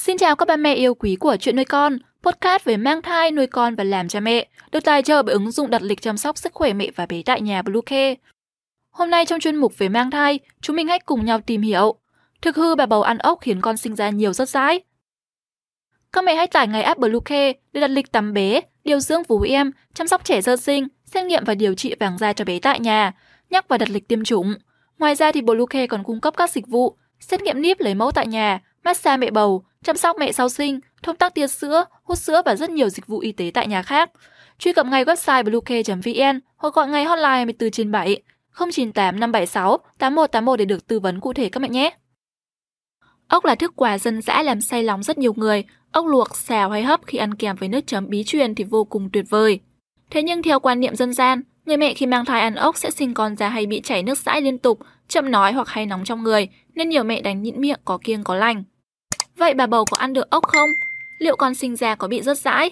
Xin chào các ba mẹ yêu quý của chuyện nuôi con, podcast về mang thai, nuôi con và làm cha mẹ, được tài trợ bởi ứng dụng đặt lịch chăm sóc sức khỏe mẹ và bé tại nhà Bluecare. Hôm nay trong chuyên mục về mang thai, chúng mình hãy cùng nhau tìm hiểu thực hư bà bầu ăn ốc khiến con sinh ra nhiều rớt rãi. Các mẹ hãy tải ngay app Bluecare để đặt lịch tắm bé, điều dưỡng vú em, chăm sóc trẻ sơ sinh, xét nghiệm và điều trị vàng da cho bé tại nhà, nhắc và đặt lịch tiêm chủng. Ngoài ra thì Bluecare còn cung cấp các dịch vụ xét nghiệm níp lấy mẫu tại nhà, massage mẹ bầu, chăm sóc mẹ sau sinh, thông tắc tia sữa, hút sữa và rất nhiều dịch vụ y tế tại nhà khác. Truy cập ngay website bluecare.vn hoặc gọi ngay hotline 24 trên 7 098 576 8181 để được tư vấn cụ thể các mẹ nhé. Ốc là thức quà dân dã làm say lòng rất nhiều người. Ốc luộc, xào hay hấp khi ăn kèm với nước chấm bí truyền thì vô cùng tuyệt vời. Thế nhưng theo quan niệm dân gian, người mẹ khi mang thai ăn ốc sẽ sinh con ra hay bị chảy nước dãi liên tục, chậm nói hoặc hay nóng trong người, nên nhiều mẹ đánh nhịn miệng có kiêng có lành. Vậy bà bầu có ăn được ốc không? Liệu con sinh ra có bị rớt rãi?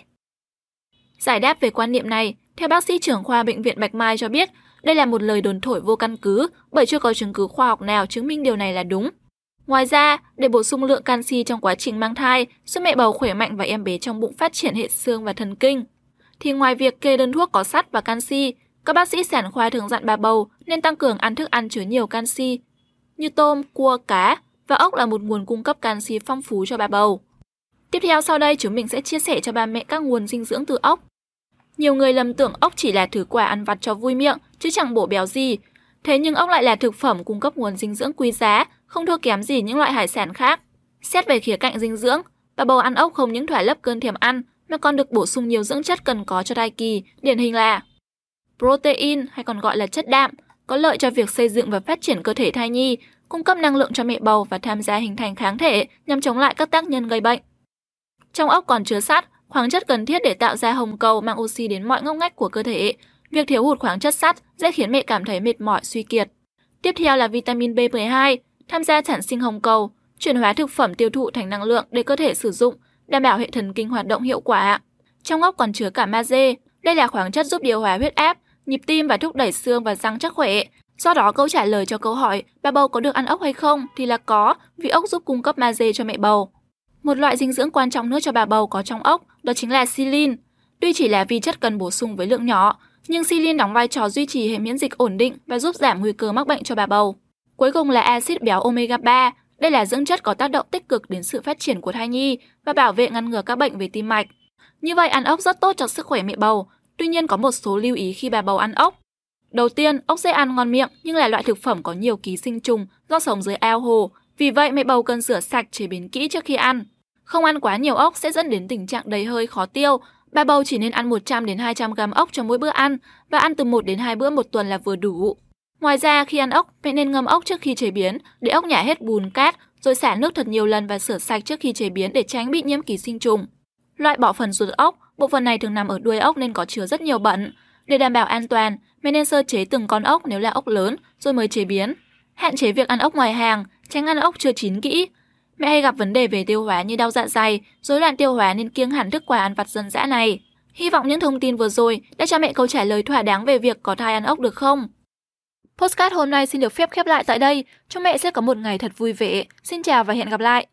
Giải đáp về quan niệm này, theo bác sĩ trưởng khoa bệnh viện Bạch Mai cho biết, đây là một lời đồn thổi vô căn cứ bởi chưa có chứng cứ khoa học nào chứng minh điều này là đúng. Ngoài ra, để bổ sung lượng canxi trong quá trình mang thai, giúp mẹ bầu khỏe mạnh và em bé trong bụng phát triển hệ xương và thần kinh, thì ngoài việc kê đơn thuốc có sắt và canxi, các bác sĩ sản khoa thường dặn bà bầu nên tăng cường ăn thức ăn chứa nhiều canxi như tôm, cua, cá và ốc là một nguồn cung cấp canxi phong phú cho bà bầu. Tiếp theo sau đây chúng mình sẽ chia sẻ cho bà mẹ các nguồn dinh dưỡng từ ốc. Nhiều người lầm tưởng ốc chỉ là thứ quà ăn vặt cho vui miệng chứ chẳng bổ béo gì. Thế nhưng ốc lại là thực phẩm cung cấp nguồn dinh dưỡng quý giá, không thua kém gì những loại hải sản khác. Xét về khía cạnh dinh dưỡng, bà bầu ăn ốc không những thỏa lấp cơn thèm ăn mà còn được bổ sung nhiều dưỡng chất cần có cho thai kỳ, điển hình là protein hay còn gọi là chất đạm, có lợi cho việc xây dựng và phát triển cơ thể thai nhi, cung cấp năng lượng cho mẹ bầu và tham gia hình thành kháng thể nhằm chống lại các tác nhân gây bệnh. Trong ốc còn chứa sắt, khoáng chất cần thiết để tạo ra hồng cầu mang oxy đến mọi ngóc ngách của cơ thể. Việc thiếu hụt khoáng chất sắt sẽ khiến mẹ cảm thấy mệt mỏi, suy kiệt. Tiếp theo là vitamin B12, tham gia sản sinh hồng cầu, chuyển hóa thực phẩm tiêu thụ thành năng lượng để cơ thể sử dụng, đảm bảo hệ thần kinh hoạt động hiệu quả. Trong ốc còn chứa cả magie, đây là khoáng chất giúp điều hòa huyết áp, nhịp tim và thúc đẩy xương và răng chắc khỏe. Do đó câu trả lời cho câu hỏi bà bầu có được ăn ốc hay không thì là có, vì ốc giúp cung cấp magie cho mẹ bầu. Một loại dinh dưỡng quan trọng nữa cho bà bầu có trong ốc đó chính là silin. Tuy chỉ là vi chất cần bổ sung với lượng nhỏ, nhưng silin đóng vai trò duy trì hệ miễn dịch ổn định và giúp giảm nguy cơ mắc bệnh cho bà bầu. Cuối cùng là axit béo omega 3. Đây là dưỡng chất có tác động tích cực đến sự phát triển của thai nhi và bảo vệ ngăn ngừa các bệnh về tim mạch. Như vậy ăn ốc rất tốt cho sức khỏe mẹ bầu, tuy nhiên có một số lưu ý khi bà bầu ăn ốc. Đầu tiên, ốc dễ ăn ngon miệng nhưng là loại thực phẩm có nhiều ký sinh trùng do sống dưới ao hồ, vì vậy mẹ bầu cần rửa sạch chế biến kỹ trước khi ăn. Không ăn quá nhiều ốc sẽ dẫn đến tình trạng đầy hơi khó tiêu. Bà bầu chỉ nên ăn 100 đến 200 g ốc cho mỗi bữa ăn và ăn từ 1 đến 2 bữa một tuần là vừa đủ. Ngoài ra khi ăn ốc, mẹ nên ngâm ốc trước khi chế biến để ốc nhả hết bùn cát rồi xả nước thật nhiều lần và rửa sạch trước khi chế biến để tránh bị nhiễm ký sinh trùng. Loại bỏ phần ruột ốc, bộ phận này thường nằm ở đuôi ốc nên có chứa rất nhiều bẩn. Để đảm bảo an toàn, mẹ nên sơ chế từng con ốc nếu là ốc lớn rồi mới chế biến. Hạn chế việc ăn ốc ngoài hàng, tránh ăn ốc chưa chín kỹ. Mẹ hay gặp vấn đề về tiêu hóa như đau dạ dày, rối loạn tiêu hóa nên kiêng hẳn thức quà ăn vặt dân dã này. Hy vọng những thông tin vừa rồi đã cho mẹ câu trả lời thỏa đáng về việc có thai ăn ốc được không. Postcard hôm nay xin được phép khép lại tại đây. Chúc mẹ sẽ có một ngày thật vui vẻ. Xin chào và hẹn gặp lại.